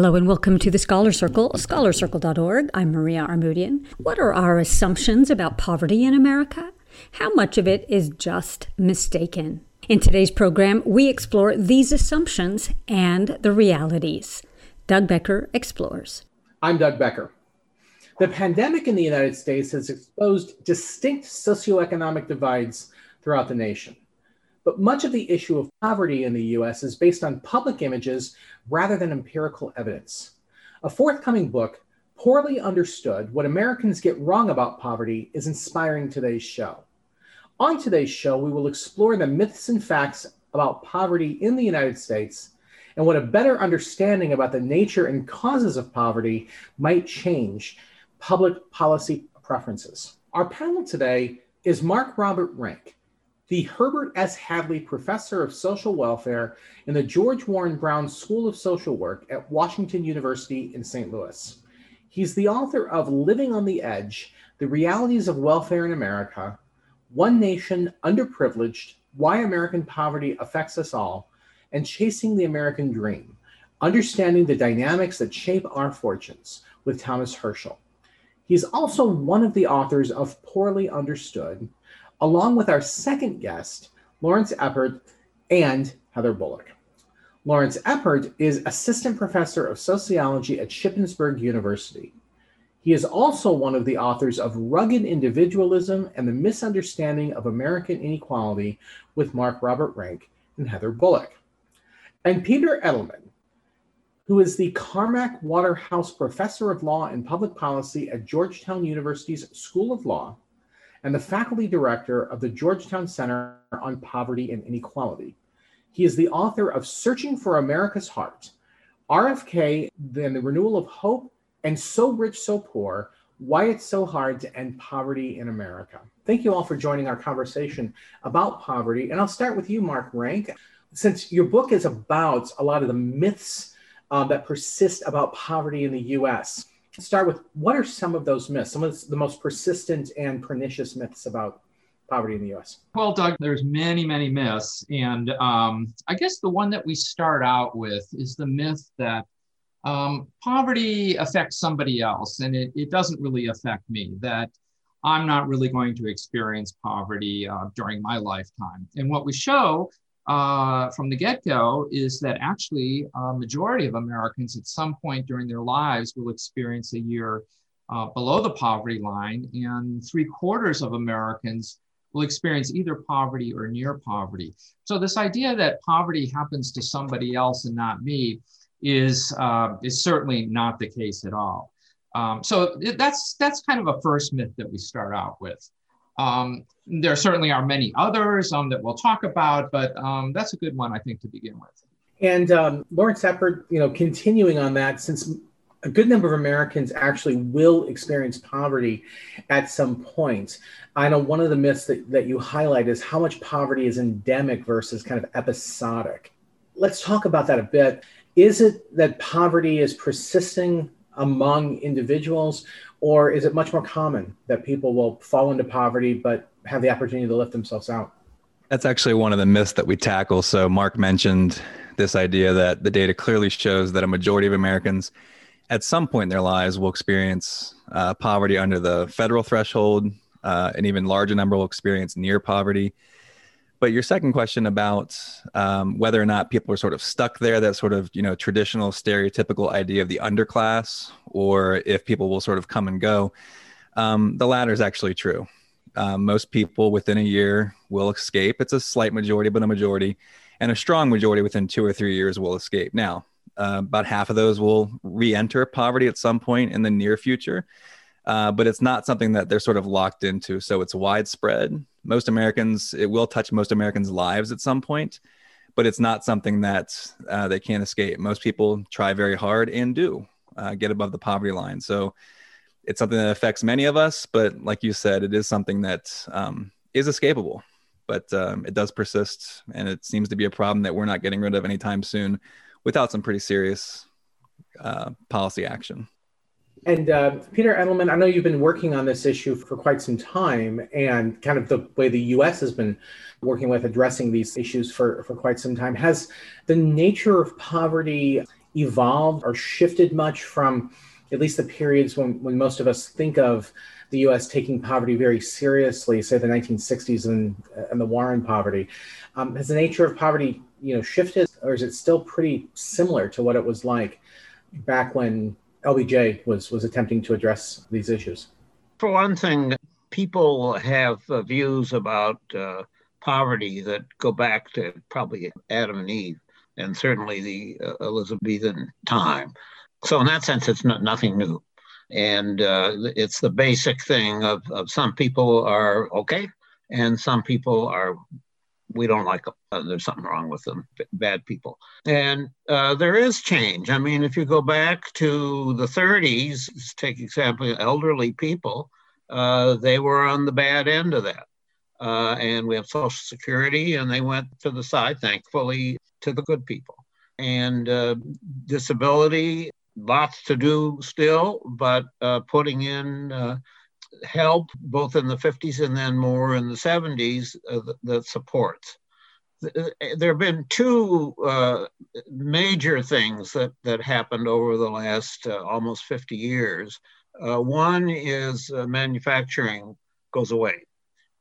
Hello and welcome to the Scholar Circle, scholarcircle.org. I'm Maria Armoudian. What are our assumptions about poverty in America? How much of it is just mistaken? In today's program, we explore these assumptions and the realities. Doug Becker explores. I'm Doug Becker. The pandemic in the United States has exposed distinct socioeconomic divides throughout the nation. But much of the issue of poverty in the US is based on public images rather than empirical evidence. A forthcoming book, Poorly Understood What Americans Get Wrong About Poverty, is inspiring today's show. On today's show, we will explore the myths and facts about poverty in the United States and what a better understanding about the nature and causes of poverty might change public policy preferences. Our panel today is Mark Robert Rank the Herbert S. Hadley Professor of Social Welfare in the George Warren Brown School of Social Work at Washington University in St. Louis. He's the author of Living on the Edge The Realities of Welfare in America, One Nation Underprivileged, Why American Poverty Affects Us All, and Chasing the American Dream Understanding the Dynamics That Shape Our Fortunes with Thomas Hirschl. He's also one of the authors of Poorly Understood along with our second guest, Lawrence Eppard and Heather Bullock. Lawrence Eppard is Assistant Professor of Sociology at Shippensburg University. He is also one of the authors of Rugged Individualism and the Misunderstanding of American Inequality with Mark Robert Rank and Heather Bullock. And Peter Edelman, who is the Carmack Waterhouse Professor of Law and Public Policy at Georgetown University's School of Law and the faculty director of the Georgetown Center on Poverty and Inequality. He is the author of Searching for America's Heart, RFK, then the Renewal of Hope, and So Rich, So Poor Why It's So Hard to End Poverty in America. Thank you all for joining our conversation about poverty. And I'll start with you, Mark Rank. Since your book is about a lot of the myths uh, that persist about poverty in the US, start with what are some of those myths, some of the most persistent and pernicious myths about poverty in the U.S.? Well, Doug, there's many, many myths, and um, I guess the one that we start out with is the myth that um, poverty affects somebody else, and it, it doesn't really affect me. That I'm not really going to experience poverty uh, during my lifetime. And what we show uh, from the get-go is that actually a majority of Americans at some point during their lives will experience a year uh, below the poverty line, and three quarters of Americans will experience either poverty or near poverty. So this idea that poverty happens to somebody else and not me is uh, is certainly not the case at all. Um, so that's that's kind of a first myth that we start out with. Um, there certainly are many others um, that we'll talk about, but um, that's a good one, I think, to begin with. And um, Lawrence Eppard, you know, continuing on that, since a good number of Americans actually will experience poverty at some point. I know one of the myths that, that you highlight is how much poverty is endemic versus kind of episodic. Let's talk about that a bit. Is it that poverty is persisting among individuals, or is it much more common that people will fall into poverty but have the opportunity to lift themselves out? That's actually one of the myths that we tackle. So, Mark mentioned this idea that the data clearly shows that a majority of Americans at some point in their lives will experience uh, poverty under the federal threshold. Uh, an even larger number will experience near poverty. But your second question about um, whether or not people are sort of stuck there, that sort of you know traditional stereotypical idea of the underclass, or if people will sort of come and go, um, the latter is actually true. Um, most people within a year will escape. It's a slight majority, but a majority, and a strong majority within two or three years will escape. Now, uh, about half of those will re-enter poverty at some point in the near future uh, but it's not something that they're sort of locked into. So it's widespread. Most Americans, it will touch most Americans' lives at some point, but it's not something that uh, they can't escape. Most people try very hard and do uh, get above the poverty line. So it's something that affects many of us, but like you said, it is something that um, is escapable. But um, it does persist, and it seems to be a problem that we're not getting rid of anytime soon without some pretty serious uh, policy action. And uh, Peter Edelman, I know you've been working on this issue for quite some time, and kind of the way the U.S. has been working with addressing these issues for, for quite some time. Has the nature of poverty evolved or shifted much from at least the periods when, when most of us think of the US taking poverty very seriously, say the 1960s and, and the war on poverty. Um, has the nature of poverty you know, shifted or is it still pretty similar to what it was like back when LBJ was, was attempting to address these issues? For one thing, people have uh, views about uh, poverty that go back to probably Adam and Eve and certainly the uh, Elizabethan time. So in that sense, it's not, nothing new. And uh, it's the basic thing of, of some people are okay and some people are we don't like them. Uh, there's something wrong with them, bad people. And uh, there is change. I mean, if you go back to the 30s, take example, elderly people, uh, they were on the bad end of that. Uh, and we have Social Security, and they went to the side, thankfully, to the good people. And uh, disability, lots to do still, but uh, putting in help both in the 50s and then more in the 70s uh, that supports. There have been two uh, major things that, that happened over the last uh, almost 50 years. one is manufacturing goes away.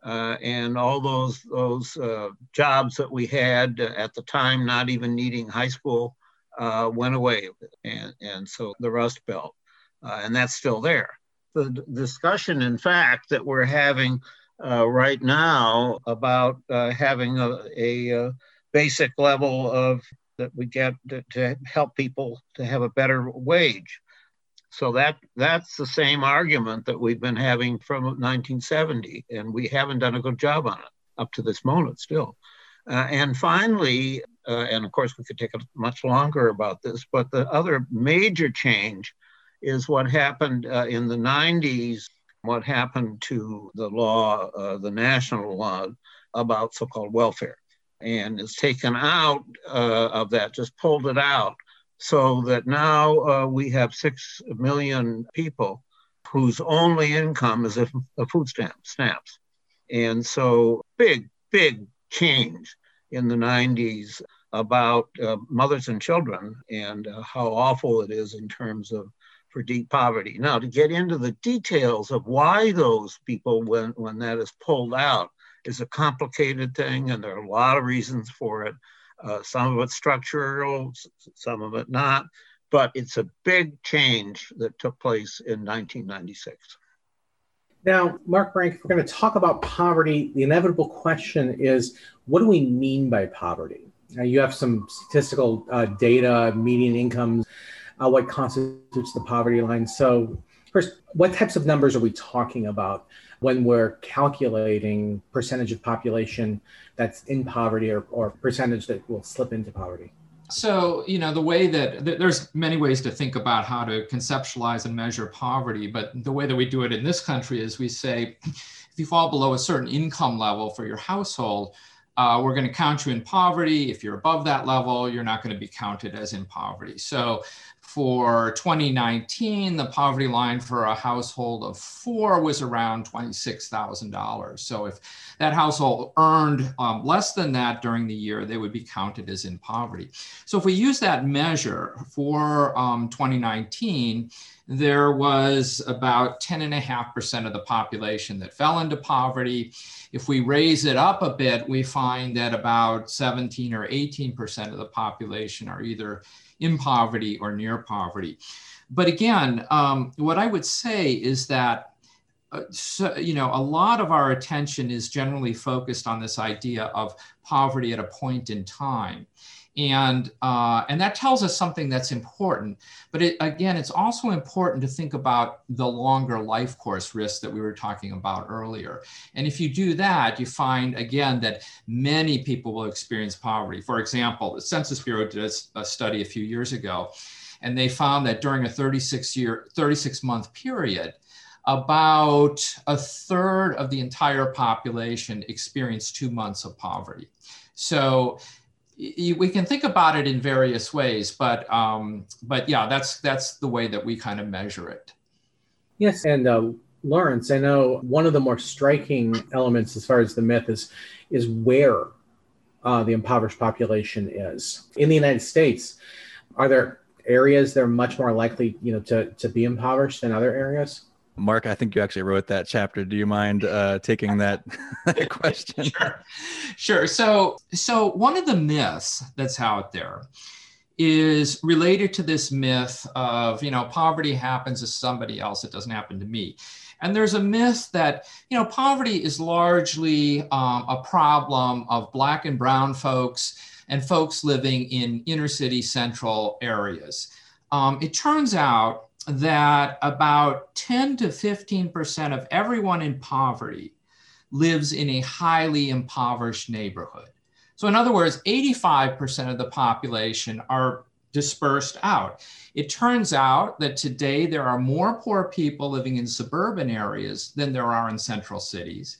Uh, and all those those uh, jobs that we had at the time, not even needing high school, uh, went away, and and so the Rust Belt, uh, and that's still there. The discussion, in fact, that we're having uh, right now about uh, having a, a, basic level of that we get to, to help people to have a better wage so that that's the same argument that we've been having from 1970, and we haven't done a good job on it up to this moment still. Uh, and finally, uh, and of course we could take much longer about this, but the other major change is what happened uh, in the 90s, what happened to the law, uh, the national law about so-called welfare, and it's taken out uh, of that, just pulled it out so that now uh, we have six million people whose only income is a, a food stamp, snaps. And so big, big change in the 90s about uh, mothers and children and uh, how awful it is in terms of for deep poverty. Now, to get into the details of why those people, when, when that is pulled out, is a complicated thing, and there are a lot of reasons for it. Uh, some of it structural, some of it not, but it's a big change that took place in 1996. Now, Mark Rank, if we're going to talk about poverty, the inevitable question is what do we mean by poverty? Now, you have some statistical uh, data, median incomes, uh, what constitutes the poverty line. So, first, what types of numbers are we talking about when we're calculating percentage of population that's in poverty or, or percentage that will slip into poverty? So, you know, the way that there's many ways to think about how to conceptualize and measure poverty, but the way that we do it in this country is we say if you fall below a certain income level for your household, uh, we're going to count you in poverty. If you're above that level, you're not going to be counted as in poverty. So for 2019, the poverty line for a household of four was around $26,000. So if that household earned um, less than that during the year, they would be counted as in poverty. So if we use that measure for um, 2019, there was about 10.5% of the population that fell into poverty. If we raise it up a bit, we find that about 17 or 18% of the population are either in poverty or near poverty. But again, um, what I would say is that, uh, so, you know, a lot of our attention is generally focused on this idea of poverty at a point in time and uh, and that tells us something that's important. But it, again it's also important to think about the longer life course risk that we were talking about earlier. And if you do that you find again that many people will experience poverty. For example the census bureau did a study a few years ago and they found that during a 36 year 36 month period about a third of the entire population experienced two months of poverty. So we can think about it in various ways, but um, but yeah, that's that's the way that we kind of measure it. Yes, and uh, Lawrence, I know one of the more striking elements as far as the myth is is where uh, the impoverished population is in the United States. Are there areas that are much more likely, you know, to, to be impoverished than other areas? Mark, I think you actually wrote that chapter. Do you mind uh, taking that question? Sure. Sure. So, so one of the myths that's out there is related to this myth of, you know, poverty happens to somebody else, it doesn't happen to me. And there's a myth that, you know, poverty is largely um, a problem of Black and Brown folks and folks living in inner city central areas. Um, it turns out that about 10 to 15% of everyone in poverty lives in a highly impoverished neighborhood. So, in other words, 85% of the population are dispersed out. It turns out that today there are more poor people living in suburban areas than there are in central cities.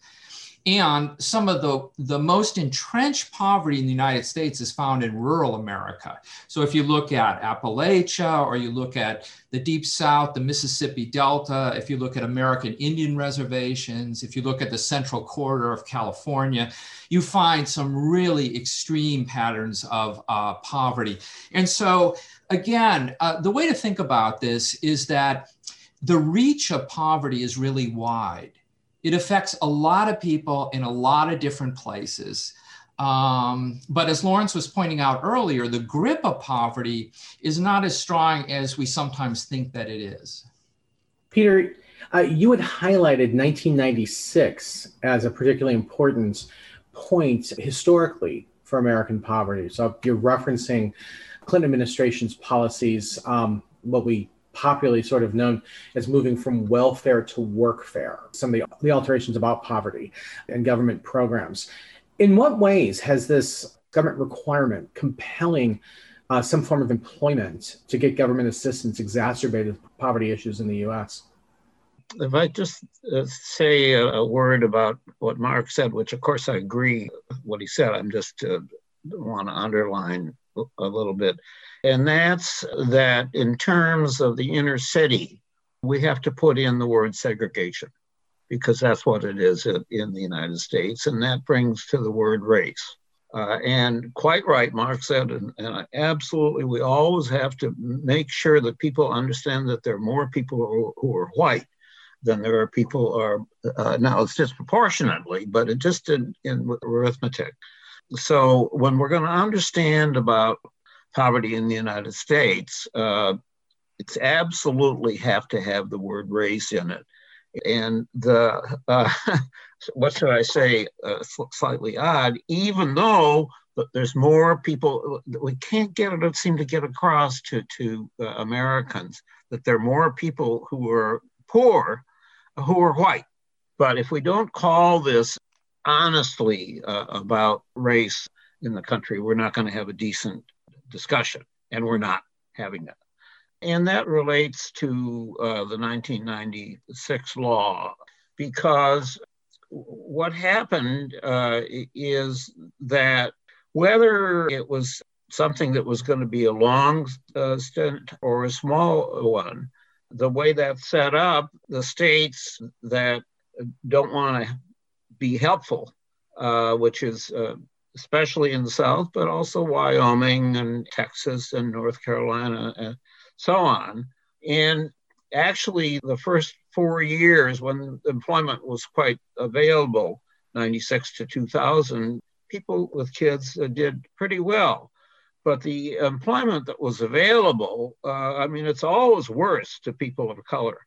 And some of the, the most entrenched poverty in the United States is found in rural America. So if you look at Appalachia or you look at the Deep South, the Mississippi Delta, if you look at American Indian reservations, if you look at the central corridor of California, you find some really extreme patterns of uh, poverty. And so, again, uh, the way to think about this is that the reach of poverty is really wide it affects a lot of people in a lot of different places. Um, but as Lawrence was pointing out earlier, the grip of poverty is not as strong as we sometimes think that it is. Peter, uh, you had highlighted 1996 as a particularly important point historically for American poverty. So you're referencing Clinton administration's policies, um, what we popularly sort of known as moving from welfare to workfare, some of the, the alterations about poverty and government programs. In what ways has this government requirement compelling uh, some form of employment to get government assistance exacerbated poverty issues in the US? If I just uh, say a, a, word about what Mark said, which of course I agree what he said, I'm just uh, want to underline a little bit. And that's that in terms of the inner city, we have to put in the word segregation because that's what it is in the United States. And that brings to the word race. Uh, and quite right, Mark said, and, and, absolutely, we always have to make sure that people understand that there are more people who, who are white than there are people are uh, now it's disproportionately, but it just in, in arithmetic. So when we're going to understand about poverty in the United States, uh, it's absolutely have to have the word race in it. And the, uh, what should I say, uh, slightly odd, even though there's more people, we can't get it, seem to get across to, to uh, Americans that there are more people who are poor who are white. But if we don't call this honestly uh, about race in the country, we're not going to have a decent discussion, and we're not having that. And that relates to uh, the 1996 law because what happened uh, is that whether it was something that was going to be a long uh, stint or a small one, the way that's set up, the states that don't want to be helpful, uh, which is uh, especially in the South, but also Wyoming and Texas and North Carolina and so on. And actually, the first four years when employment was quite available, 96 to 2000, people with kids uh, did pretty well. But the employment that was available, uh, I mean, it's always worse to people of color.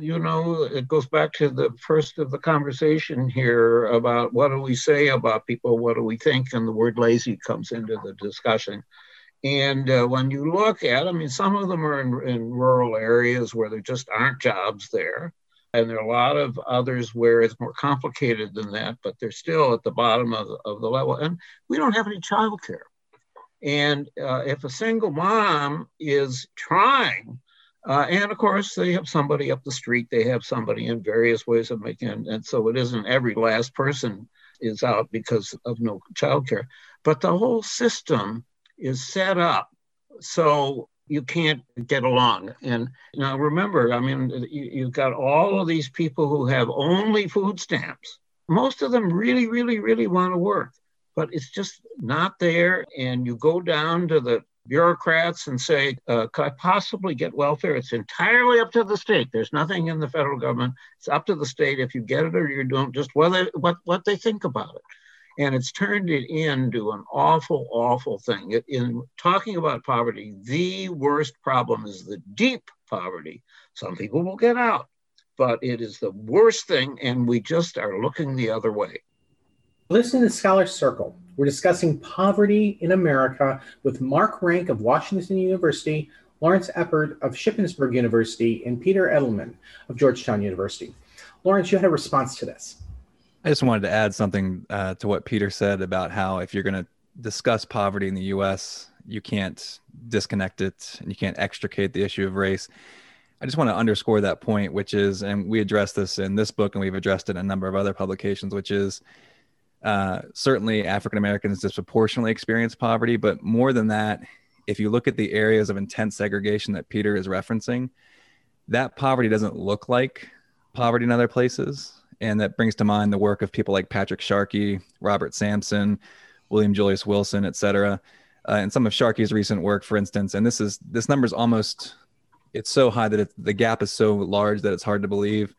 You know, it goes back to the first of the conversation here about what do we say about people, what do we think, and the word lazy comes into the discussion. And uh, when you look at, I mean, some of them are in, in rural areas where there just aren't jobs there. And there are a lot of others where it's more complicated than that, but they're still at the bottom of of the level. And we don't have any childcare. And uh, if a single mom is trying uh, and of course, they have somebody up the street. They have somebody in various ways of making, and so it isn't every last person is out because of no childcare. But the whole system is set up so you can't get along. And now remember, I mean, you, you've got all of these people who have only food stamps. Most of them really, really, really want to work, but it's just not there. And you go down to the bureaucrats and say, uh, could I possibly get welfare? It's entirely up to the state. There's nothing in the federal government. It's up to the state if you get it or you don't, just whether, what, what they think about it. And it's turned it into an awful, awful thing. It, in talking about poverty, the worst problem is the deep poverty. Some people will get out, but it is the worst thing, and we just are looking the other way. Listening to the Scholar Circle, we're discussing poverty in America with Mark Rank of Washington University, Lawrence Eppard of Shippensburg University, and Peter Edelman of Georgetown University. Lawrence, you had a response to this. I just wanted to add something uh, to what Peter said about how if you're going to discuss poverty in the US, you can't disconnect it and you can't extricate the issue of race. I just want to underscore that point, which is, and we address this in this book and we've addressed it in a number of other publications, which is uh, certainly African Americans disproportionately experience poverty, but more than that, if you look at the areas of intense segregation that Peter is referencing, that poverty doesn't look like poverty in other places. And that brings to mind the work of people like Patrick Sharkey, Robert Sampson, William Julius Wilson, et cetera. Uh, and some of Sharkey's recent work, for instance, and this is this number is almost it's so high that the gap is so large that it's hard to believe.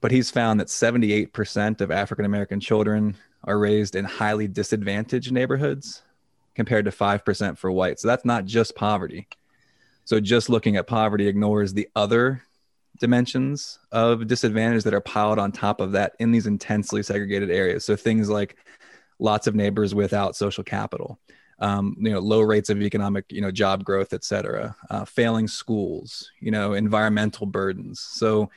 But he's found that 78% of African American children are raised in highly disadvantaged neighborhoods compared to 5% for whites. So that's not just poverty. So just looking at poverty ignores the other dimensions of disadvantage that are piled on top of that in these intensely segregated areas. So things like lots of neighbors without social capital, um, you know, low rates of economic, you know, job growth, et cetera, uh, failing schools, you know, environmental burdens. So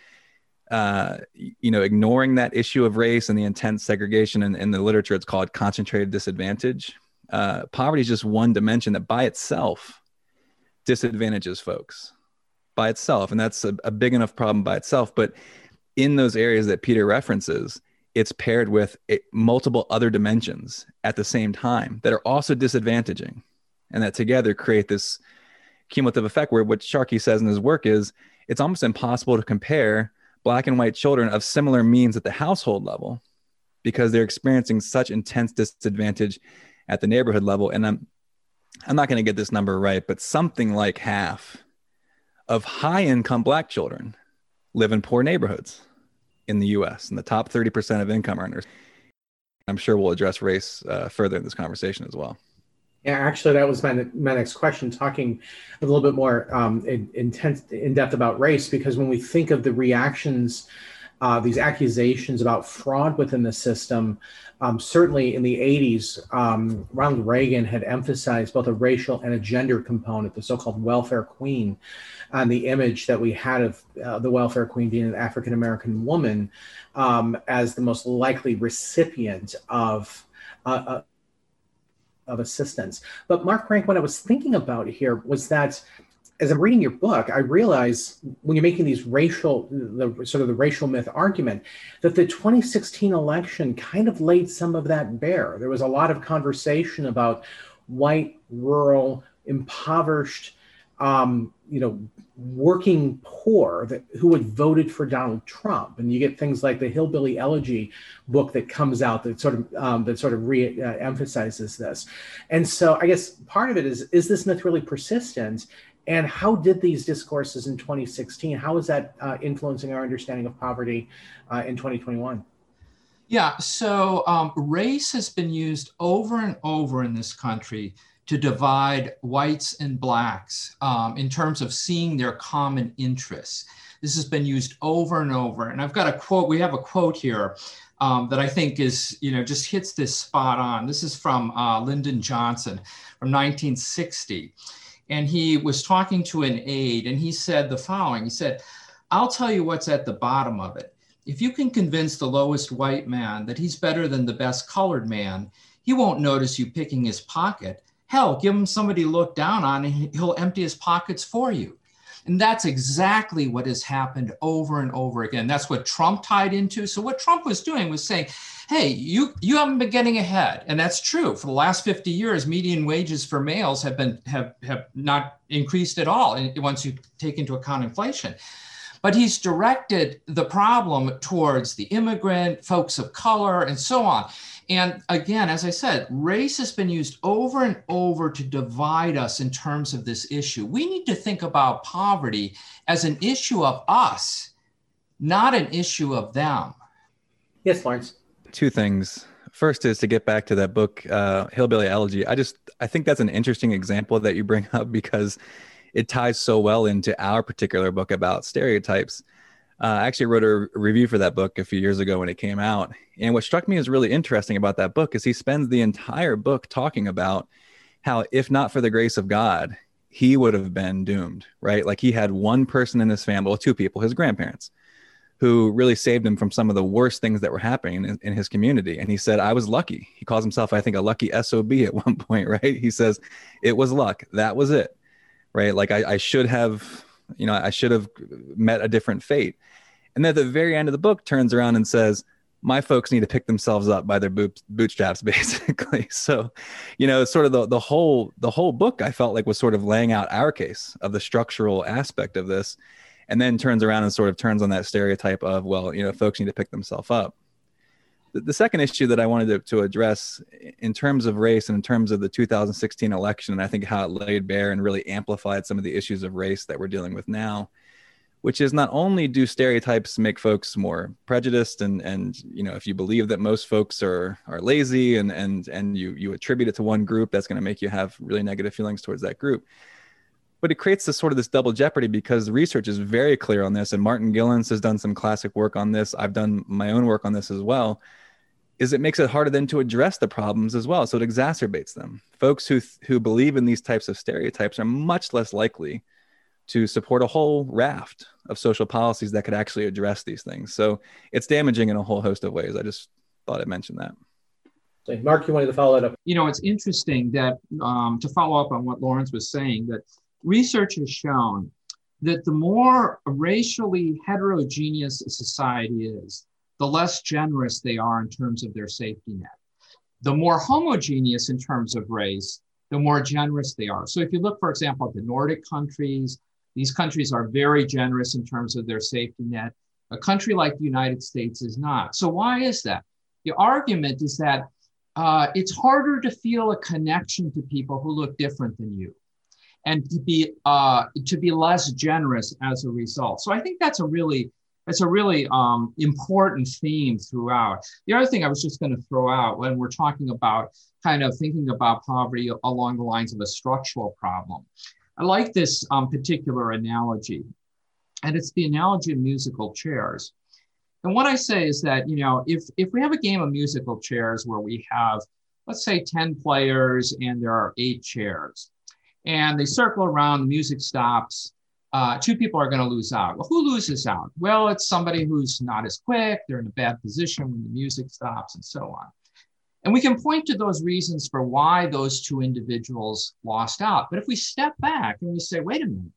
uh, you know, ignoring that issue of race and the intense segregation in, in the literature, it's called concentrated disadvantage. Uh, poverty is just one dimension that by itself disadvantages folks by itself. And that's a, a big enough problem by itself. But in those areas that Peter references, it's paired with a, multiple other dimensions at the same time that are also disadvantaging and that together create this cumulative effect where what Sharkey says in his work is it's almost impossible to compare black and white children of similar means at the household level because they're experiencing such intense disadvantage at the neighborhood level. And I'm, I'm not going to get this number right, but something like half of high income black children live in poor neighborhoods in the US, in the top 30% of income earners. I'm sure we'll address race uh, further in this conversation as well. Yeah, actually, that was my, my next question, talking a little bit more um, in, in depth about race, because when we think of the reactions, uh, these accusations about fraud within the system, um, certainly in the 80s, um, Ronald Reagan had emphasized both a racial and a gender component, the so called welfare queen, and the image that we had of uh, the welfare queen being an African American woman um, as the most likely recipient of. Uh, uh of assistance. But Mark Rank, what I was thinking about here was that as I'm reading your book, I realize when you're making these racial, the sort of the racial myth argument, that the 2016 election kind of laid some of that bare. There was a lot of conversation about white, rural, impoverished um, you know, working poor that who had voted for Donald Trump, and you get things like the Hillbilly Elegy book that comes out that sort of um, that sort of re uh, this. And so, I guess part of it is is this myth really persistent? And how did these discourses in 2016? How is that uh, influencing our understanding of poverty uh, in 2021? Yeah, so um, race has been used over and over in this country to divide whites and blacks um, in terms of seeing their common interests. This has been used over and over. And I've got a quote, we have a quote here um, that I think is, you know, just hits this spot on. This is from uh, Lyndon Johnson from 1960. And he was talking to an aide and he said the following He said, I'll tell you what's at the bottom of it. If you can convince the lowest white man that he's better than the best colored man, he won't notice you picking his pocket Hell, give him somebody to look down on and he'll empty his pockets for you. And that's exactly what has happened over and over again. That's what Trump tied into. So what Trump was doing was saying, hey, you you haven't been getting ahead. And that's true. For the last 50 years, median wages for males have been have have not increased at all once you take into account inflation. But he's directed the problem towards the immigrant, folks of color, and so on. And again, as I said, race has been used over and over to divide us in terms of this issue. We need to think about poverty as an issue of us, not an issue of them. Yes, Lawrence. Two things. First is to get back to that book, uh, Hillbilly Elegy. I just I think that's an interesting example that you bring up because it ties so well into our particular book about stereotypes. Uh, I actually wrote a review for that book a few years ago when it came out. And what struck me as really interesting about that book is he spends the entire book talking about how, if not for the grace of God, he would have been doomed, right? Like he had one person in his family, well, two people, his grandparents, who really saved him from some of the worst things that were happening in, in, his community. And he said, I was lucky. He calls himself, I think, a lucky SOB at one point, right? He says, it was luck. That was it, right? Like I, I should have, you know, I should have met a different fate. And then at the very end of the book, turns around and says, my folks need to pick themselves up by their boot, bootstraps basically so you know sort of the, the whole the whole book i felt like was sort of laying out our case of the structural aspect of this and then turns around and sort of turns on that stereotype of well you know folks need to pick themselves up the, second issue that i wanted to, to address in terms of race and in terms of the 2016 election and i think how it laid bare and really amplified some of the issues of race that we're dealing with now which is not only do stereotypes make folks more prejudiced and and you know if you believe that most folks are are lazy and and and you you attribute it to one group that's going to make you have really negative feelings towards that group. But it creates this sort of this double jeopardy because the research is very clear on this and martin gilens has done some classic work on this. I've done my own work on this as well is it makes it harder then to address the problems as well so it exacerbates them folks who who believe in these types of stereotypes are much less likely to support a whole raft of social policies that could actually address these things. So it's damaging in a whole host of ways. I just thought I'd mention that. Mark, you wanted to follow that up? You know, it's interesting that um, to follow up on what Lawrence was saying, that research has shown that the more racially heterogeneous a society is, the less generous they are in terms of their safety net. The more homogeneous in terms of race, the more generous they are. So if you look, for example, at the Nordic countries, these countries are very generous in terms of their safety net. A country like the United States is not. So, why is that? The argument is that uh, it's harder to feel a connection to people who look different than you and to be uh, to be less generous as a result. So I think that's a really it's a really um, important theme throughout. The other thing I was just going to throw out when we're talking about kind of thinking about poverty along the lines of a structural problem, I like this um, particular analogy, and it's the analogy of musical chairs. And what I say is that, you know, if, if we have a game of musical chairs where we have, let's say, 10 players and there are eight chairs, and they circle around, the music stops, uh, two people are going to lose out. Well, who loses out? Well, it's somebody who's not as quick, they're in a bad position when the music stops, and so on. And we can point to those reasons for why those two individuals lost out. But if we step back and we say, wait a minute,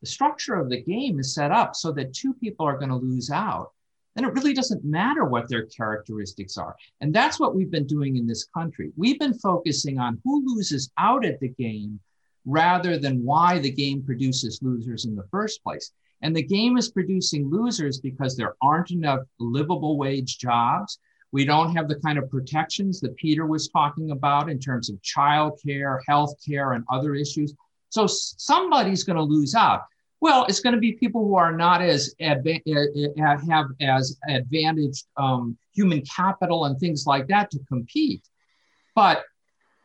the structure of the game is set up so that two people are going to lose out, then it really doesn't matter what their characteristics are. And that's what we've been doing in this country. We've been focusing on who loses out at the game rather than why the game produces losers in the first place. And the game is producing losers because there aren't enough livable wage jobs. We don't have the kind of protections that Peter was talking about in terms of childcare, health care, and other issues. So somebody's going to lose out. Well, it's going to be people who are not as adva- eh, eh, eh, have as advantaged um, human capital and things like that to compete. But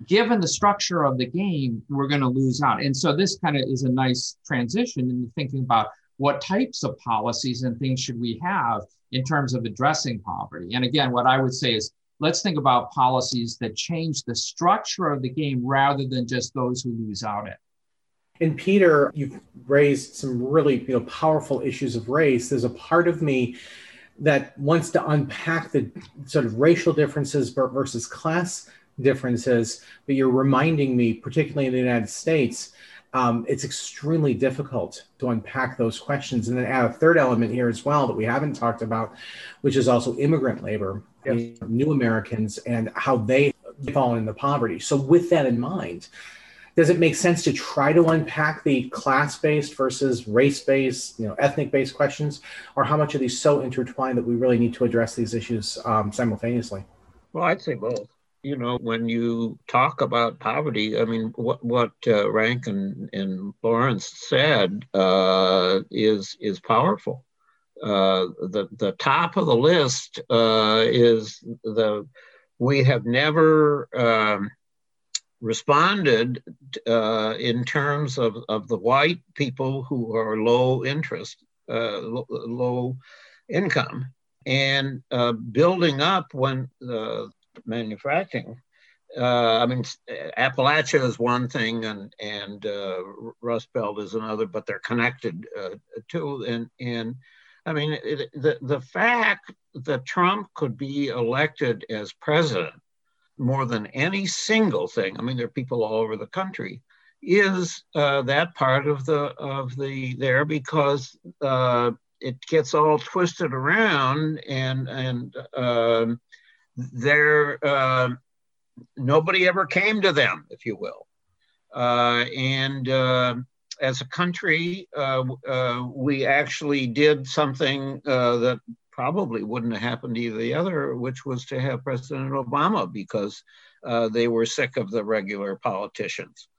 given the structure of the game, we're going to lose out. And so this kind of is a nice transition into thinking about what types of policies and things should we have in terms of addressing poverty? And again, what I would say is let's think about policies that change the structure of the game rather than just those who lose out it. And Peter, you've raised some really you know powerful issues of race. There's a part of me that wants to unpack the sort of racial differences versus class differences, but you're reminding me, particularly in the United States, um, it's extremely difficult to unpack those questions. And then add a third element here as well that we haven't talked about, which is also immigrant labor, new Americans, and how they fall into poverty. So, with that in mind, does it make sense to try to unpack the class-based versus race-based, you know, ethnic-based questions, or how much are these so intertwined that we really need to address these issues um, simultaneously? Well, I'd say both. You know, when you talk about poverty, I mean, what what uh, Rank and, Lawrence said uh, is is powerful. Uh, the the top of the list uh, is the we have never um, responded uh, in terms of, of the white people who are low interest, uh, low, income, and building up when manufacturing. Uh, I mean, Appalachia is one thing, and and uh, Rust Belt is another, but they're connected too. And and I mean, it, the the fact that Trump could be elected as president more than any single thing, I mean, there are people all over the country, is uh, that part of the of the there because uh, it gets all twisted around and and um, there uh, nobody ever came to them, if you will, uh, and uh, as a country, uh, we actually did something that probably wouldn't have happened to either the other, which was to have President Obama because uh, they were sick of the regular politicians.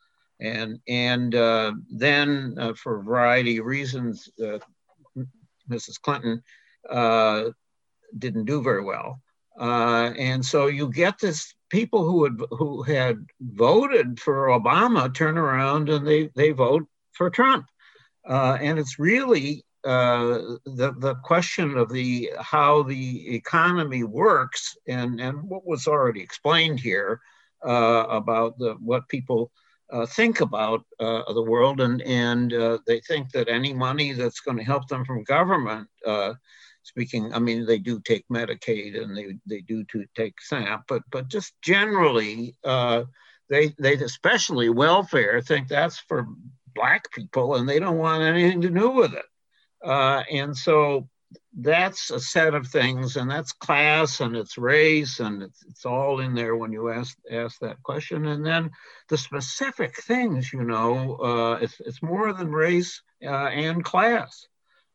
And, and uh, then, uh, for a variety of reasons, Mrs. Uh, Clinton uh, didn't do very well. Uh, and so you get this people who had, who had voted for Obama turn around and they, they vote for Trump. and it's really uh, the, the question of the how the economy works and, and what was already explained here uh, about the, what people uh, think about uh, the world and, and uh, they think that any money that's going to help them from government speaking i mean they do take medicaid and they, they do to take SNAP, but but just generally they they especially welfare think that's for black people and they don't want anything to do with it uh, and so that's a set of things, and that's class and it's race, and it's, it's all in there when you ask ask that question. And then the specific things, you know, uh, it's, it's more than race uh, and class.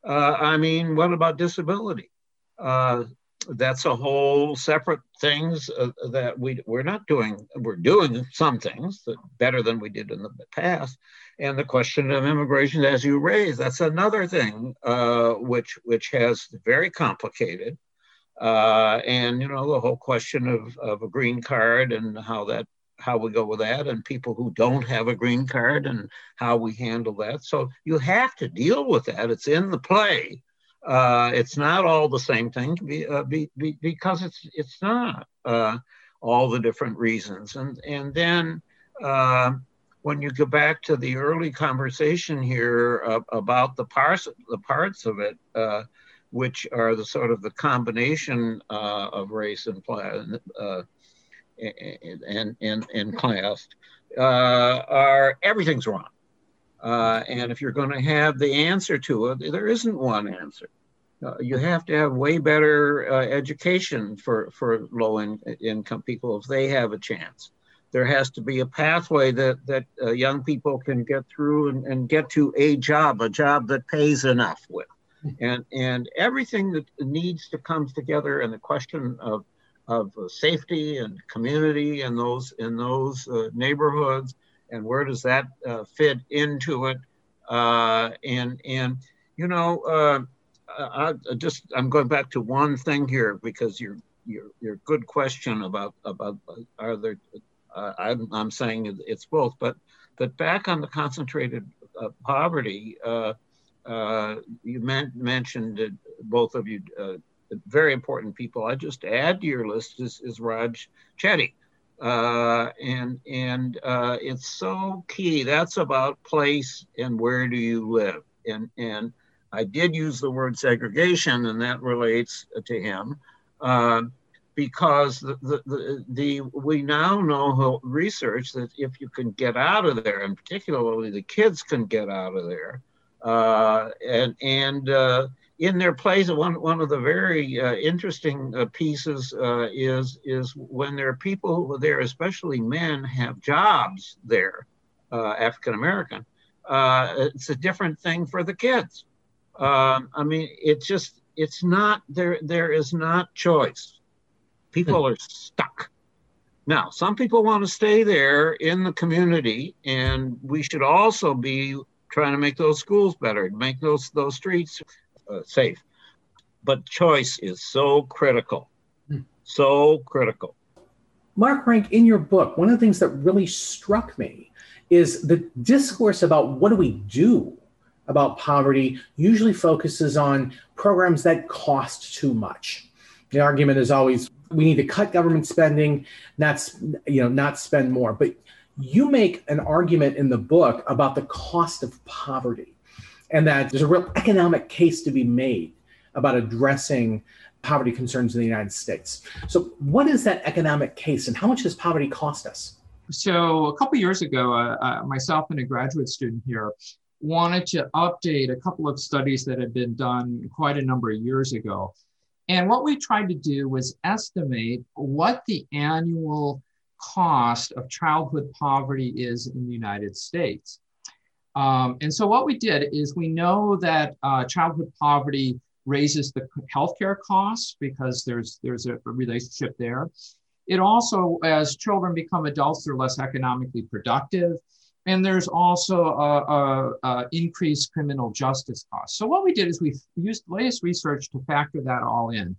Uh, I mean, what about disability? Uh, that's a whole separate things uh, that we we're not doing. We're doing some things that better than we did in the past, and the question of immigration, as you raise, that's another thing uh, which which has very complicated. Uh, and you know the whole question of, of a green card and how that how we go with that and people who don't have a green card and how we handle that. So you have to deal with that. It's in the play. Uh, it's not all the same thing be, uh, be, be, because it's it's not uh, all the different reasons. And and then uh, when you go back to the early conversation here about the parts the parts of it, uh, which are the sort of the combination uh, of race and class and and and class, are everything's wrong. Uh, and if you're going to have the answer to it, there isn't one answer. Uh, you have to have way better uh, education for, for low in, income people if they have a chance. There has to be a pathway that, that uh, young people can get through and, and get to a job, a job that pays enough with. And, and everything that needs to come together and the question of, of safety and community in those, in those uh, neighborhoods and where does that uh, fit into it? Uh, and and you know, uh, I, I just I'm going back to one thing here because your your your good question about about are there uh, I'm, I'm saying it's both, but but back on the concentrated uh, poverty, uh, uh, you men- mentioned both of you very important people. I just add to your list is, is Raj Chetty. Uh, and and uh, it's so key. That's about place and where do you live. And and I did use the word segregation, and that relates to him. Uh, because the, the, the, the, we now know research that if you can get out of there, and particularly the kids can get out of there, uh, and and uh, in their plays, one one of the very uh, interesting uh, pieces uh, is is when there are people who are there, especially men, have jobs there. uh, African American, uh, it's a different thing for the kids. Um, I mean, it's just it's not there. There is not choice. People are stuck. Now, some people want to stay there in the community, and we should also be trying to make those schools better, make those those streets safe. But choice is so critical, hmm. so critical. Mark Rank, in your book, one of the things that really struck me is the discourse about what do we do about poverty usually focuses on programs that cost too much. The argument is always we need to cut government spending, not you know not spend more. But you make an argument in the book about the cost of poverty, and that there's a real economic case to be made about addressing poverty concerns in the United States. So, what is that economic case, and how much does poverty cost us? So, a couple years ago, uh, uh, myself and a graduate student here wanted to update a couple of studies that had been done quite a number of years ago. And what we tried to do was estimate what the annual cost of childhood poverty is in the United States. Um, and so what we did is we know that uh, childhood poverty raises the healthcare costs because there's there's a relationship there. It also, as children become adults, they're less economically productive. And there's also a, a, a increased criminal justice costs. So what we did is we used latest research to factor that all in.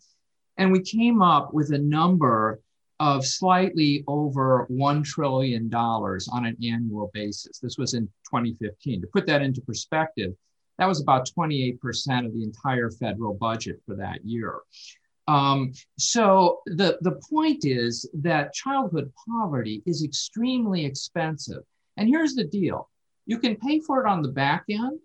And we came up with a number of slightly over $1 trillion on an annual basis. This was in 2015. To put that into perspective, that was about 28% of the entire federal budget for that year. Um, so the, the point is that childhood poverty is extremely expensive. And here's the deal you can pay for it on the back end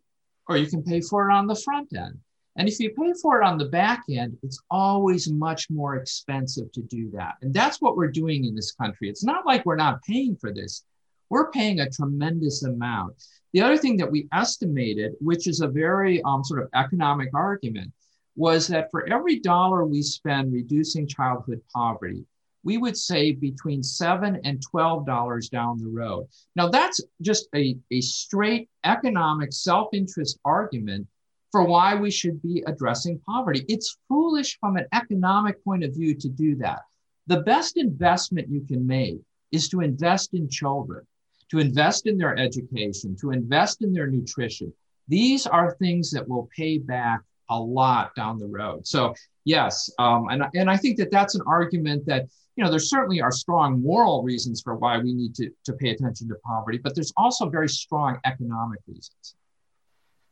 or you can pay for it on the front end. And if you pay for it on the back end, it's always much more expensive to do that. And that's what we're doing in this country. It's not like we're not paying for this, we're paying a tremendous amount. The other thing that we estimated, which is a very um, sort of economic argument, was that for every dollar we spend reducing childhood poverty, we would save between seven and twelve dollars down the road. Now that's just a, a straight economic self-interest argument for why we should be addressing poverty. It's foolish from an economic point of view to do that. The best investment you can make is to invest in children, to invest in their education, to invest in their nutrition. These are things that will pay back a lot down the road. So yes, um, and and I think that that's an argument that you know there certainly are strong moral reasons for why we need to to pay attention to poverty, but there's also very strong economic reasons.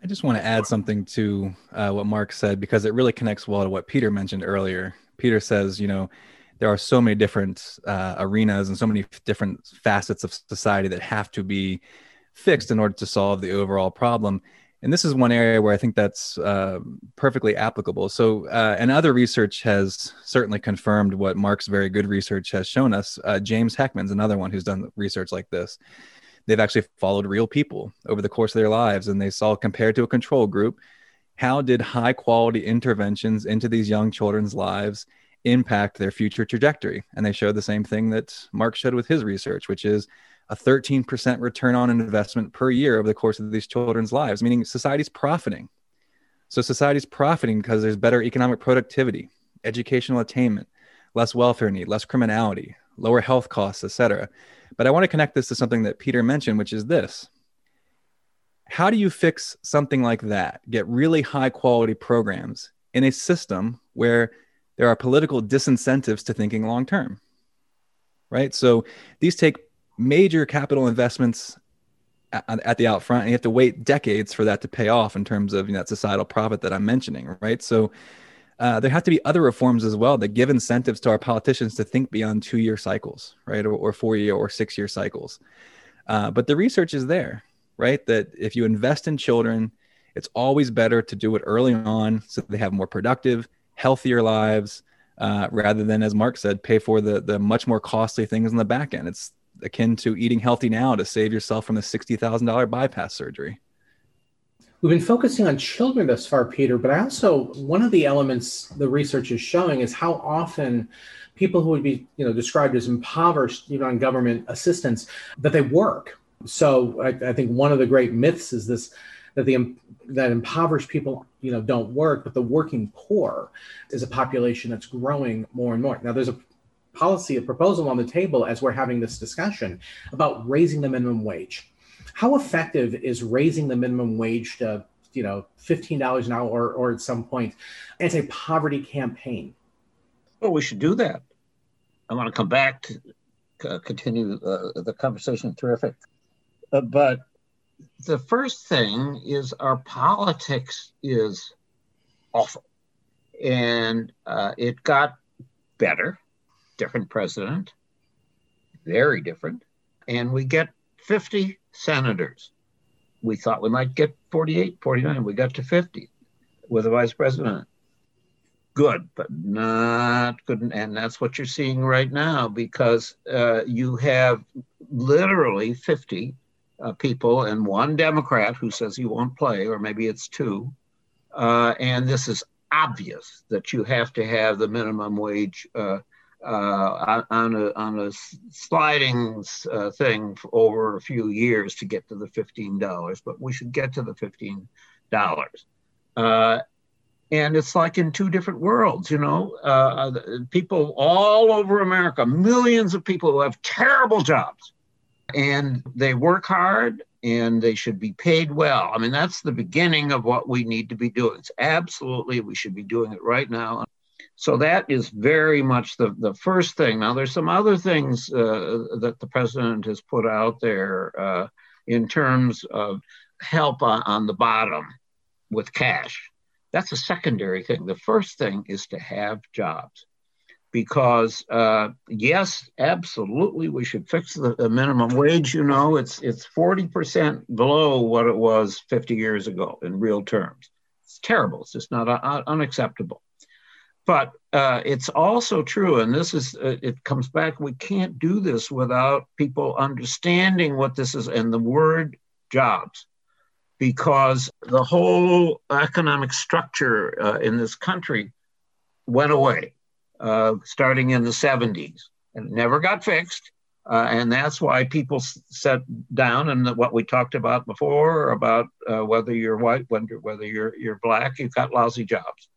I just want to add something to uh, what Mark said because it really connects well to what Peter mentioned earlier. Peter says, you know, there are so many different uh, arenas and so many different facets of society that have to be fixed in order to solve the overall problem and this is one area where I think that's uh, perfectly applicable. So, uh, and other research has certainly confirmed what Mark's very good research has shown us. Uh, James Heckman's another one who's done research like this. They've actually followed real people over the course of their lives, and they saw compared to a control group, how did high quality interventions into these young children's lives impact their future trajectory? And they showed the same thing that Mark showed with his research, which is a 13% return on investment per year over the course of these children's lives, meaning society's profiting. So society's profiting because there's better economic productivity, educational attainment, less welfare need, less criminality, lower health costs, etc. But I want to connect this to something that Peter mentioned, which is this. How do you fix something like that? Get really high quality programs in a system where there are political disincentives to thinking long term. Right? So these take major capital investments at, the outfront, and you have to wait decades for that to pay off in terms of you know, that societal profit that I'm mentioning, right? So uh, there have to be other reforms as well that give incentives to our politicians to think beyond two-year cycles, right, or, or four-year or six-year cycles. Uh, but the research is there, right? That if you invest in children, it's always better to do it early on so they have more productive, healthier lives, uh, rather than, as Mark said, pay for the the much more costly things in the back end. It's akin to eating healthy now to save yourself from the $60,000 bypass surgery. We've been focusing on children thus far, Peter, but I also, one of the elements the research is showing is how often people who would be, you know, described as impoverished, even on government assistance, that they work So I, I think one of the great myths is this that the that impoverished people you know don't work, but the working poor is a population that's growing more and more. Now there's a policy, a proposal on the table as we're having this discussion about raising the minimum wage. How effective is raising the minimum wage to you know $15 an hour or, or at some point as a poverty campaign? Well, we should do that. I want to come back to uh, continue uh, the conversation. Terrific. Uh, but the first thing is our politics is awful. And uh, it got better, different president, very different. And we get 50 senators. We thought we might get 48, 49. We got to 50 with a vice president. Good, but not good. And that's what you're seeing right now because uh, you have literally 50 uh, people and one Democrat who says he won't play, or maybe it's two. Uh, and this is obvious that you have to have the minimum wage uh, uh on, a, on a sliding uh, thing over a few years to get to the $15, but we should get to the $15. Uh, and it's like in two different worlds, you know. people all over America, millions of people who have terrible jobs, and they work hard and they should be paid well. I mean, that's the beginning of what we need to be doing. It's absolutely, we should be doing it right now. So that is very much the, the first thing. Now, there's some other things uh, that the president has put out there uh, in terms of help on, on the bottom with cash. That's a secondary thing. The first thing is to have jobs because uh, yes, absolutely, we should fix the, the, minimum wage. You know, it's it's forty percent below what it was fifty years ago in real terms. It's terrible. It's just not uh, unacceptable. But uh, it's also true, and this is uh, it comes back. We can't do this without people understanding what this is and the word jobs, because the whole economic structure uh, in this country went away uh, starting in the 70s and never got fixed. Uh, and that's why people sat down and what we talked about before about uh, whether you're white, whether you're, you're black, you've got lousy jobs.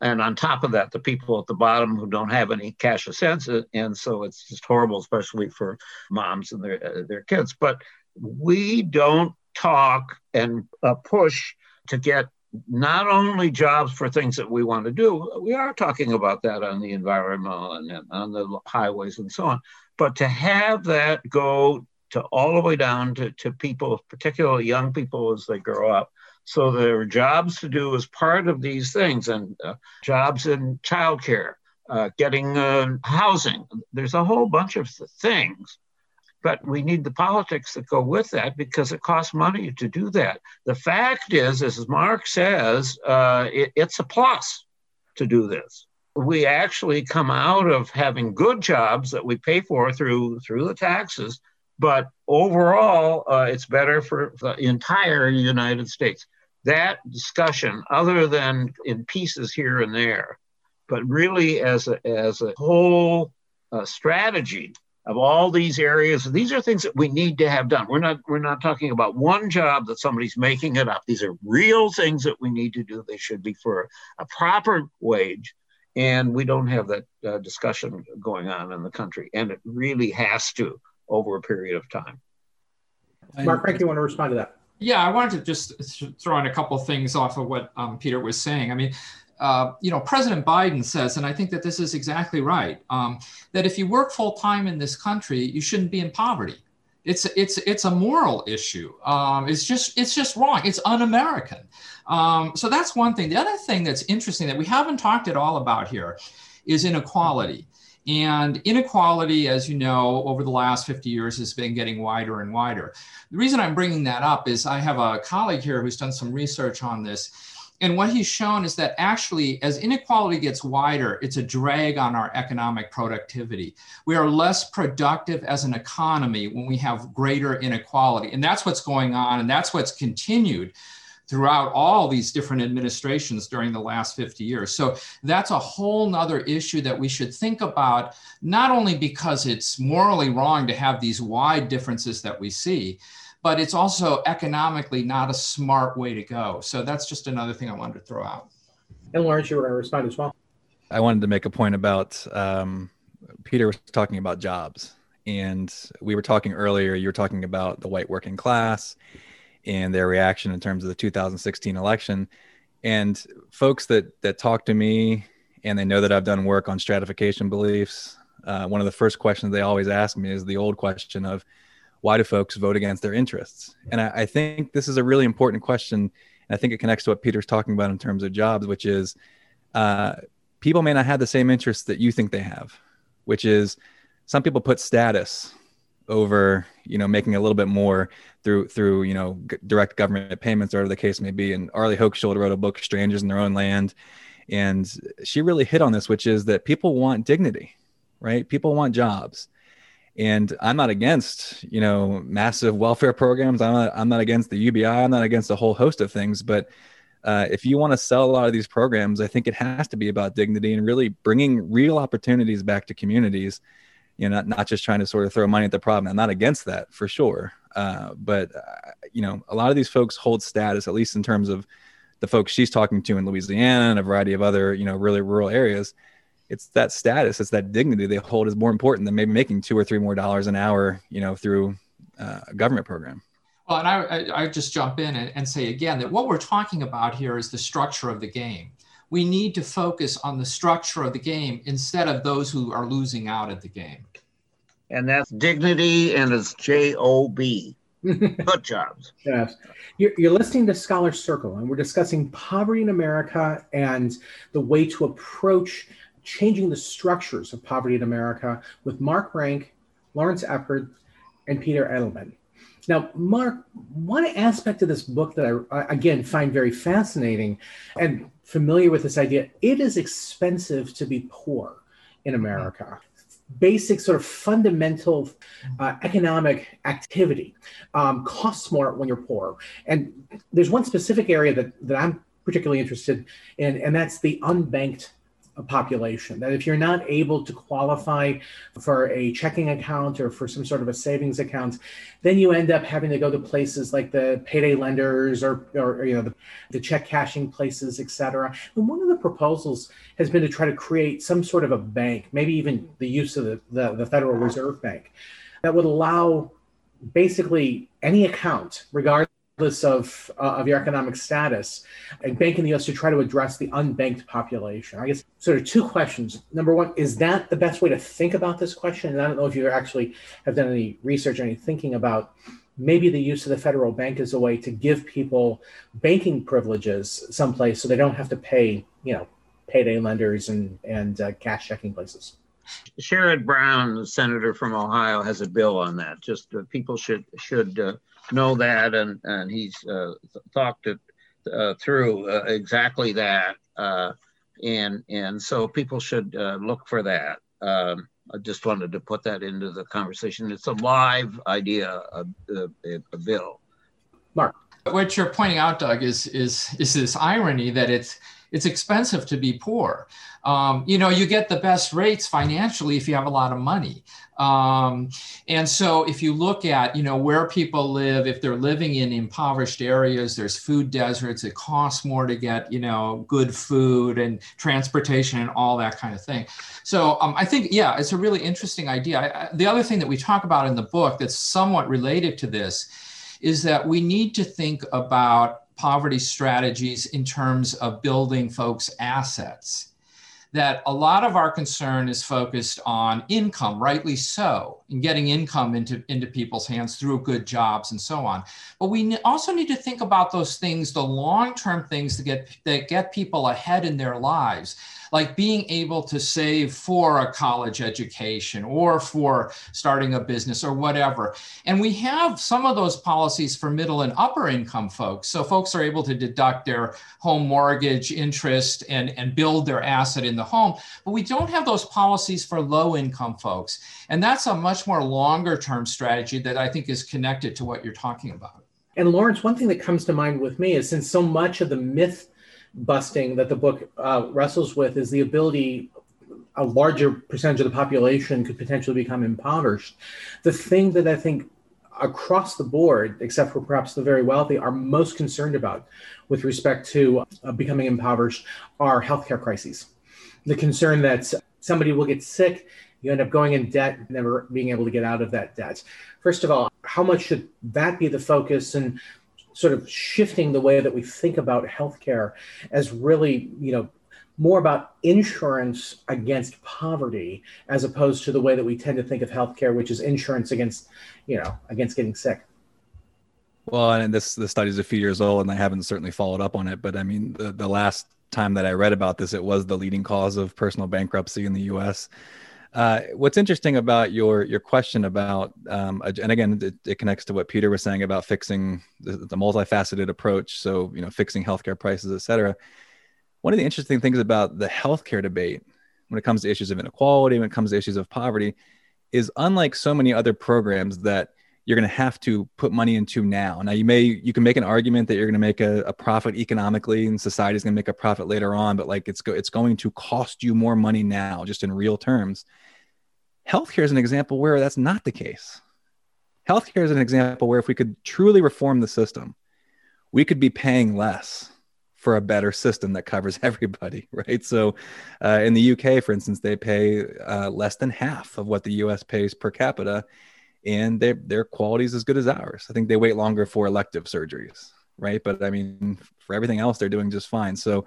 And on top of that, the people at the bottom who don't have any cash of sense, uh, and so it's just horrible, especially for moms and their uh, their kids. But we don't talk and uh, push to get not only jobs for things that we want to do, we are talking about that on the environmental and on the highways and so on, but to have that go to all the way down to, to people, particularly young people as they grow up. So there are jobs to do as part of these things and uh, jobs in childcare, uh, getting uh, housing. There's a whole bunch of things but we need the politics that go with that because it costs money to do that. The fact is, as Mark says, uh, it, it's a plus to do this. We actually come out of having good jobs that we pay for through through the taxes, but overall, uh, it's better for the entire United States. That discussion, other than in pieces here and there, but really as a, as a whole uh, strategy of all these areas. These are things that we need to have done. We're not we're not talking about one job that somebody's making it up. These are real things that we need to do. They should be for a proper wage, and we don't have that uh, discussion going on in the country. And it really has to over a period of time. Mark, Rank, you want to respond to that? Yeah, I wanted to just throw in a couple things off of what um, Peter was saying. I mean, uh, you know, President Biden says, and I think that this is exactly right, um, that if you work full time in this country, you shouldn't be in poverty. It's it's it's a moral issue. Um, it's just it's just wrong. It's un-American. Um, so that's one thing. The other thing that's interesting that we haven't talked at all about here is inequality. And inequality, as you know, over the last 50 years has been getting wider and wider. The reason I'm bringing that up is I have a colleague here who's done some research on this and what he's shown is that actually, as inequality gets wider, it's a drag on our economic productivity. We are less productive as an economy when we have greater inequality. And that's what's going on, and that's what's continued throughout all these different administrations during the last 50 years. So that's a whole nother issue that we should think about, not only because it's morally wrong to have these wide differences that we see, but it's also economically not a smart way to go. So that's just another thing I wanted to throw out. And Lawrence, you were going to respond as well. I wanted to make a point about um, Peter was talking about jobs, and we were talking earlier. You were talking about the white working class and their reaction in terms of the 2016 election. And folks that that talk to me and they know that I've done work on stratification beliefs. Uh, one of the first questions they always ask me is the old question of why do folks vote against their interests? And I, I think this is a really important question. And I think it connects to what Peter's talking about in terms of jobs, which is uh, people may not have the same interests that you think they have, which is some people put status over you know making a little bit more through through you know g- direct government payments or whatever the case may be. And arlie hochschild wrote a book strangers in their own land. And she really hit on this which is that people want dignity right? People want jobs. And i'm not against you know massive welfare programs. I'm not, I'm not against the ubi i'm not against a whole host of things. But uh, if you want to sell a lot of these programs i think it has to be about dignity and really bringing real opportunities back to communities you know not, not just trying to sort of throw money at the problem. I'm not against that for sure. Uh, but uh, you know a lot of these folks hold status at least in terms of the folks she's talking to in louisiana and a variety of other you know really rural areas. It's that status it's that dignity they hold is more important than maybe making two or three more dollars an hour you know through uh, a government program. Well and i, I, I just jump in and, and say again that what we're talking about here is the structure of the game we need to focus on the structure of the game instead of those who are losing out at the game. And that's dignity and it's J O B. Good jobs. Yes. You're, you're listening to Scholar Circle, and we're discussing poverty in America and the way to approach changing the structures of poverty in America with Mark Rank, Lawrence Eppard, and Peter Edelman. Now, Mark, one aspect of this book that I, again, find very fascinating and familiar with this idea it is expensive to be poor in America. Basic, sort of fundamental uh, economic activity um, costs more when you're poor. And there's one specific area that, that I'm particularly interested in, and that's the unbanked population. That if you're not able to qualify for a checking account or for some sort of a savings account, then you end up having to go to places like the payday lenders or, or you know the, the check cashing places, etc. And one of the proposals has been to try to create some sort of a bank, maybe even the use of the, the, the Federal Reserve Bank, that would allow basically any account, regardless of uh, of your economic status and bank in the US to try to address the unbanked population. I guess sort of two questions. Number one, is that the best way to think about this question? And I don't know if you actually have done any research or any thinking about maybe the use of the federal bank as a way to give people banking privileges someplace so they don't have to pay, you know, payday lenders and and uh, cash checking places. Sherrod Brown, the senator from Ohio, has a bill on that. Just uh, people should should uh, know that, and and he's uh, talked it uh, through uh, exactly that, uh, and and so people should uh, look for that. Um, I just wanted to put that into the conversation. It's a live idea, a, a, a bill. Mark, what you're pointing out, Doug, is is is this irony that it's it's expensive to be poor. Um, you know, you get the best rates financially if you have a lot of money. Um, and so if you look at, you know, where people live, if they're living in impoverished areas, there's food deserts, it costs more to get, you know, good food and transportation and all that kind of thing. So um, I think, yeah, it's a really interesting idea. I, I, the other thing that we talk about in the book that's somewhat related to this is that we need to think about poverty strategies in terms of building folks' assets. That a lot of our concern is focused on income, rightly so, and getting income into, into people's hands through good jobs and so on. But we also need to think about those things, the long-term things that get that get people ahead in their lives like being able to save for a college education or for starting a business or whatever. And we have some of those policies for middle and upper income folks. So folks are able to deduct their home mortgage interest and, and build their asset in the home. But we don't have those policies for low income folks. And that's a much more longer term strategy that I think is connected to what you're talking about. And Lawrence, one thing that comes to mind with me is since so much of the myth busting that the book uh, wrestles with is the ability a larger percentage of the population could potentially become impoverished. The thing that I think across the board, except for perhaps the very wealthy, are most concerned about with respect to uh, becoming impoverished are healthcare crises. The concern that somebody will get sick, you end up going in debt, never being able to get out of that debt. First of all, how much should that be the focus and sort of shifting the way that we think about healthcare as really, you know, more about insurance against poverty as opposed to the way that we tend to think of healthcare, which is insurance against, you know, against getting sick. Well, and this the study is a few years old, and I haven't certainly followed up on it. But I mean, the, the last time that I read about this, it was the leading cause of personal bankruptcy in the U.S. Uh, what's interesting about your your question about, um, and again, it, it, connects to what Peter was saying about fixing the, the multifaceted approach. So, you know, fixing healthcare prices, et cetera one of the interesting things about the healthcare debate when it comes to issues of inequality, when it comes to issues of poverty, is unlike so many other programs that you're going to have to put money into now. Now, you may you can make an argument that you're going to make a, a profit economically, and society is going to make a profit later on, but like it's go, it's going to cost you more money now, just in real terms. Healthcare is an example where that's not the case. Healthcare is an example where if we could truly reform the system, we could be paying less for a better system that covers everybody, right? So, uh, in the UK, for instance, they pay uh, less than half of what the US pays per capita, and their their quality is as good as ours. I think they wait longer for elective surgeries, right? But I mean, for everything else, they're doing just fine. So,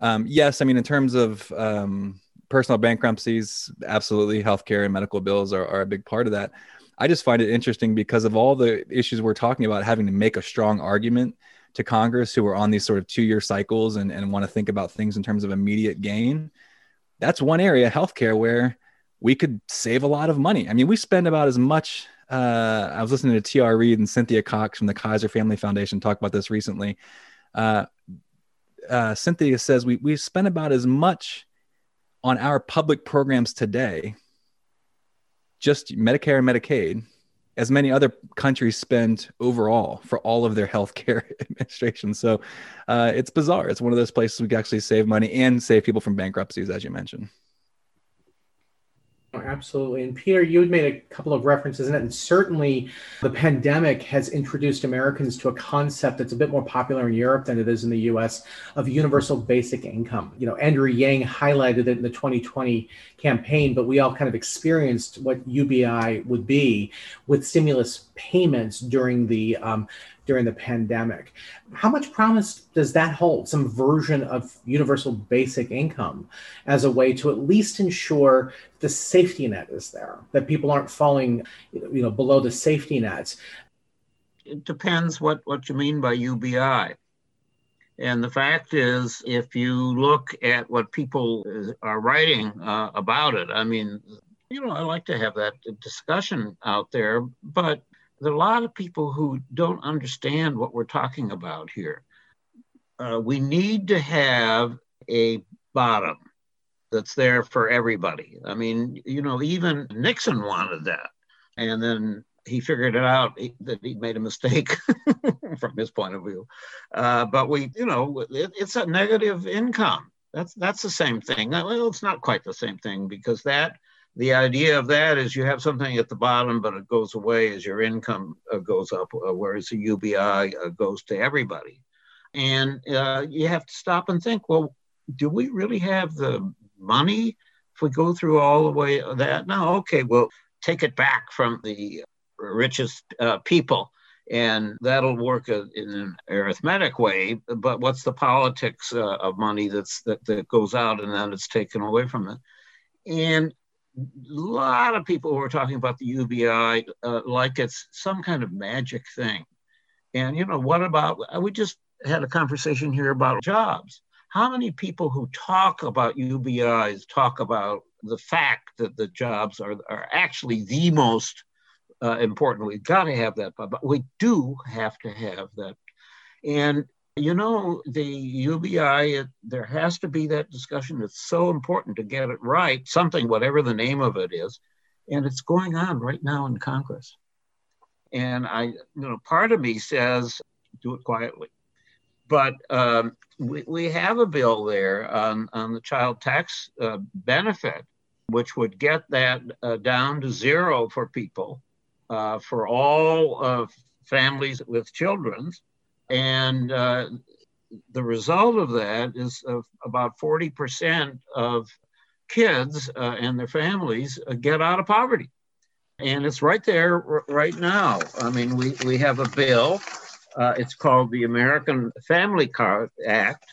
um, yes, I mean, in terms of um, personal bankruptcies, absolutely, healthcare and medical bills are, are a big part of that. I just find it interesting because of all the issues we're talking about, having to make a strong argument to Congress who are on these sort of two year cycles and, and want to think about things in terms of immediate gain, that's one area, healthcare, where we could save a lot of money. I mean, we spend about as much. Uh, I was listening to T.R. Reid and Cynthia Cox from the Kaiser Family Foundation talk about this recently. Uh, uh, Cynthia says we, we spend about as much on our public programs today, just Medicare and Medicaid, as many other countries spend overall for all of their healthcare administration. So uh, it's bizarre. It's one of those places we can actually save money and save people from bankruptcies, as you mentioned. Absolutely. And Peter, you had made a couple of references in it, and certainly the pandemic has introduced Americans to a concept that's a bit more popular in Europe than it is in the US of universal basic income. You know, Andrew Yang highlighted it in the 2020 campaign, but we all kind of experienced what UBI would be with stimulus payments during the um, during the pandemic. How much promise does that hold? Some version of universal basic income as a way to at least ensure the safety net is there, that people aren't falling, you know, below the safety nets. It depends what, what you mean by UBI. And the fact is, if you look at what people are writing uh, about it, I mean, you know, I like to have that discussion out there, but there are a lot of people who don't understand what we're talking about here. Uh, we need to have a bottom that's there for everybody. I mean, you know, even Nixon wanted that. And then he figured it out that he made a mistake from his point of view. Uh, but we, you know, it, it's a negative income. That's that's the same thing. Well, it's not quite the same thing because that the idea of that is you have something at the bottom, but it goes away as your income uh, goes up, uh, whereas the UBI uh, goes to everybody. And uh, you have to stop and think, well, do we really have the money if we go through all the way that? No, okay, well, take it back from the richest uh, people and that'll work in an arithmetic way but what's the politics uh, of money that's that, that goes out and then it's taken away from it and lot of people were talking about the UBI uh, like it's some kind of magic thing. And, you know, what about, uh, we just had a conversation here about jobs. How many people who talk about UBIs talk about the fact that the jobs are, are actually the most uh, important? We've got to have that, but we do have to have that. And you know, the UBI, it, there has to be that discussion. It's so important to get it right, something, whatever the name of it is. And it's going on right now in Congress. And I, you know, part of me says, do it quietly. But um, we, we have a bill there on, on the child tax uh, benefit, which would get that uh, down to zero for people uh, for all families with children. And uh, the result of that is about 40% of kids uh, and their families uh, get out of poverty. And it's right there r- right now. I mean, we, we have a bill. Uh, it's called the American Family Card Act.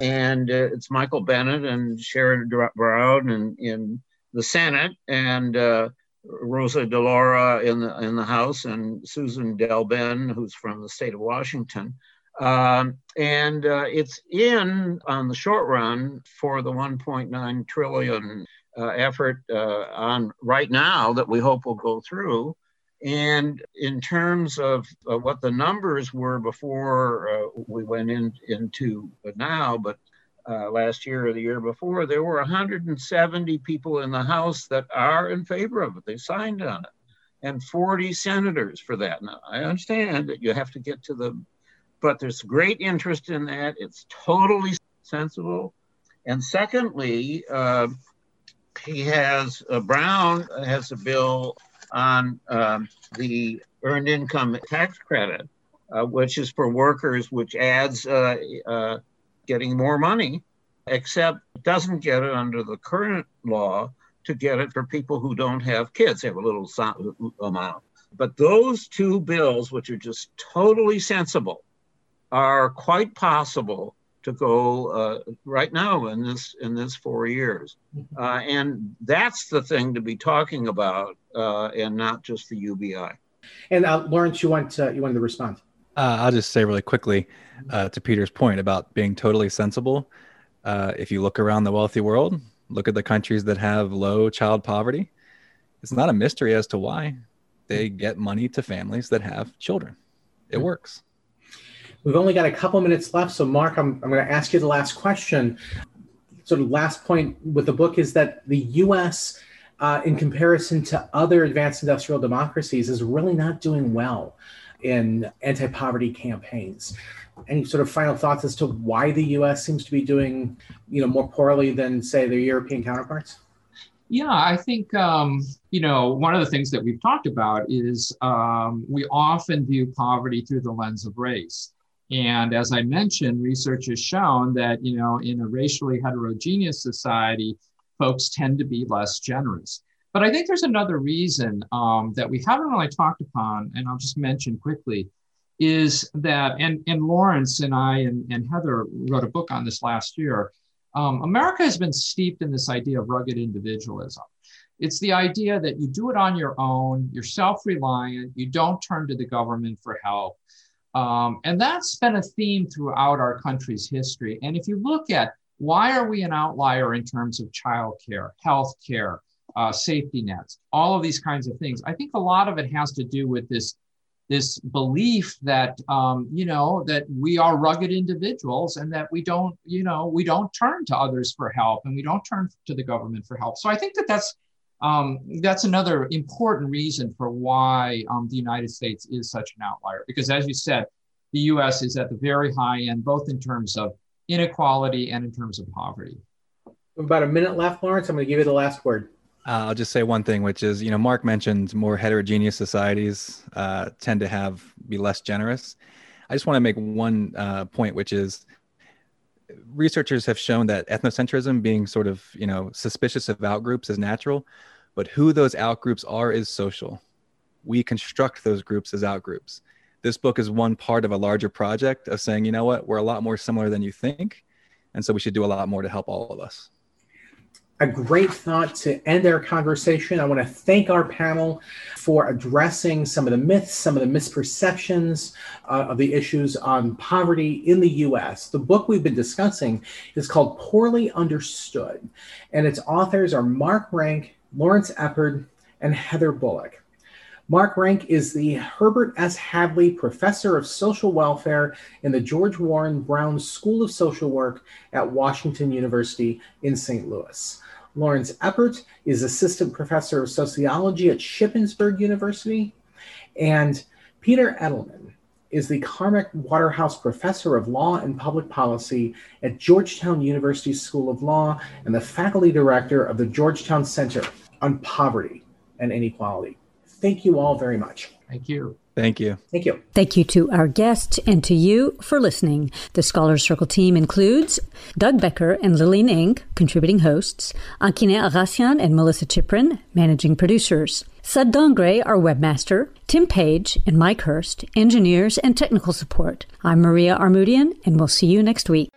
And uh, it's Michael Bennet and Sherrod Brown in, in the Senate and uh, Rosa DeLauro in the, in the House and Susan DelBene, who's from the state of Washington. Um, and uh, it's in on the short run for the 1.9 trillion uh, effort uh, on right now that we hope will go through. And in terms of what the numbers were before uh, we went in, into now, but uh, last year or the year before, there were 170 people in the House that are in favor of it. They signed on it, and 40 senators for that. Now, I understand that you have to get to the but there's great interest in that. It's totally sensible. And secondly, uh, he has uh, Brown has a bill on um, the earned income tax credit, uh, which is for workers, which adds uh, uh, getting more money, except doesn't get it under the current law to get it for people who don't have kids. They have a little amount. But those two bills, which are just totally sensible, are quite possible to go uh, right now in this in this four years, mm-hmm. uh, and that's the thing to be talking about, uh, and not just the UBI. And uh, Lawrence, you want you wanted to respond? Uh, I'll just say really quickly uh, to Peter's point about being totally sensible. if you look around the wealthy world, look at the countries that have low child poverty. It's not a mystery as to why they get money to families that have children. It mm-hmm. works. We've only got a couple minutes left. So, Mark, I'm, I'm going to ask you the last question. Sort of last point with the book is that the US, uh, in comparison to other advanced industrial democracies, is really not doing well in anti poverty campaigns. Any sort of final thoughts as to why the US seems to be doing you know, more poorly than, say, their European counterparts? Yeah, I think um, you know one of the things that we've talked about is um, we often view poverty through the lens of race, and as I mentioned, research has shown that, you know, in a racially heterogeneous society, folks tend to be less generous. But I think there's another reason um, that we haven't really talked upon, and I'll just mention quickly, is that, and, and Lawrence and I and, and Heather wrote a book on this last year. Um, America has been steeped in this idea of rugged individualism. It's the idea that you do it on your own, you're self reliant, you don't turn to the government for help. Um, and that's been a theme throughout our country's history. And if you look at why are we an outlier in terms of childcare, health care, uh, safety nets, all of these kinds of things, I think a lot of it has to do with this this belief that um, you know that we are rugged individuals and that we don't you know we don't turn to others for help and we don't turn to the government for help so i think that that's um, that's another important reason for why um, the United States is such an outlier. Because as you said, the US is at the very high end, both in terms of inequality and in terms of poverty. About a minute left, Lawrence. I'm going to give you the last word. Uh, I'll just say one thing, which is, you know, Mark mentioned more heterogeneous societies uh, tend to have be less generous. I just want to make one uh, point, which is researchers have shown that ethnocentrism, being sort of, you know, suspicious of outgroups, is natural but who those outgroups are is social. We construct those groups as outgroups. This book is one part of a larger project of saying, you know what, we're a lot more similar than you think. And so we should do a lot more to help all of us. A great thought to end our conversation. I want to thank our panel for addressing some of the myths, some of the misperceptions uh, of the issues on poverty in the US. The book we've been discussing is called Poorly Understood, and its authors are Mark Rank Lawrence Eppard, and Heather Bullock. Mark Rank is the Herbert S. Hadley Professor of Social Welfare in the George Warren Brown School of Social Work at Washington University in St. Louis. Lawrence Eppard is Assistant Professor of Sociology at Shippensburg University. And Peter Edelman is the Carmack Waterhouse Professor of Law and Public Policy at Georgetown University School of Law and the Faculty Director of the Georgetown Center on Poverty and Inequality. Thank you all very much. Thank you. Thank you. Thank you. Thank you to our guests and to you for listening. The Scholars Circle team includes Doug Becker and Lillian Ng, contributing hosts, Ankine Aghassian and Melissa Chiprin, managing producers, Sud Dongre, our webmaster, Tim Page and Mike Hurst, engineers and technical support. I'm Maria Armoudian, and we'll see you next week.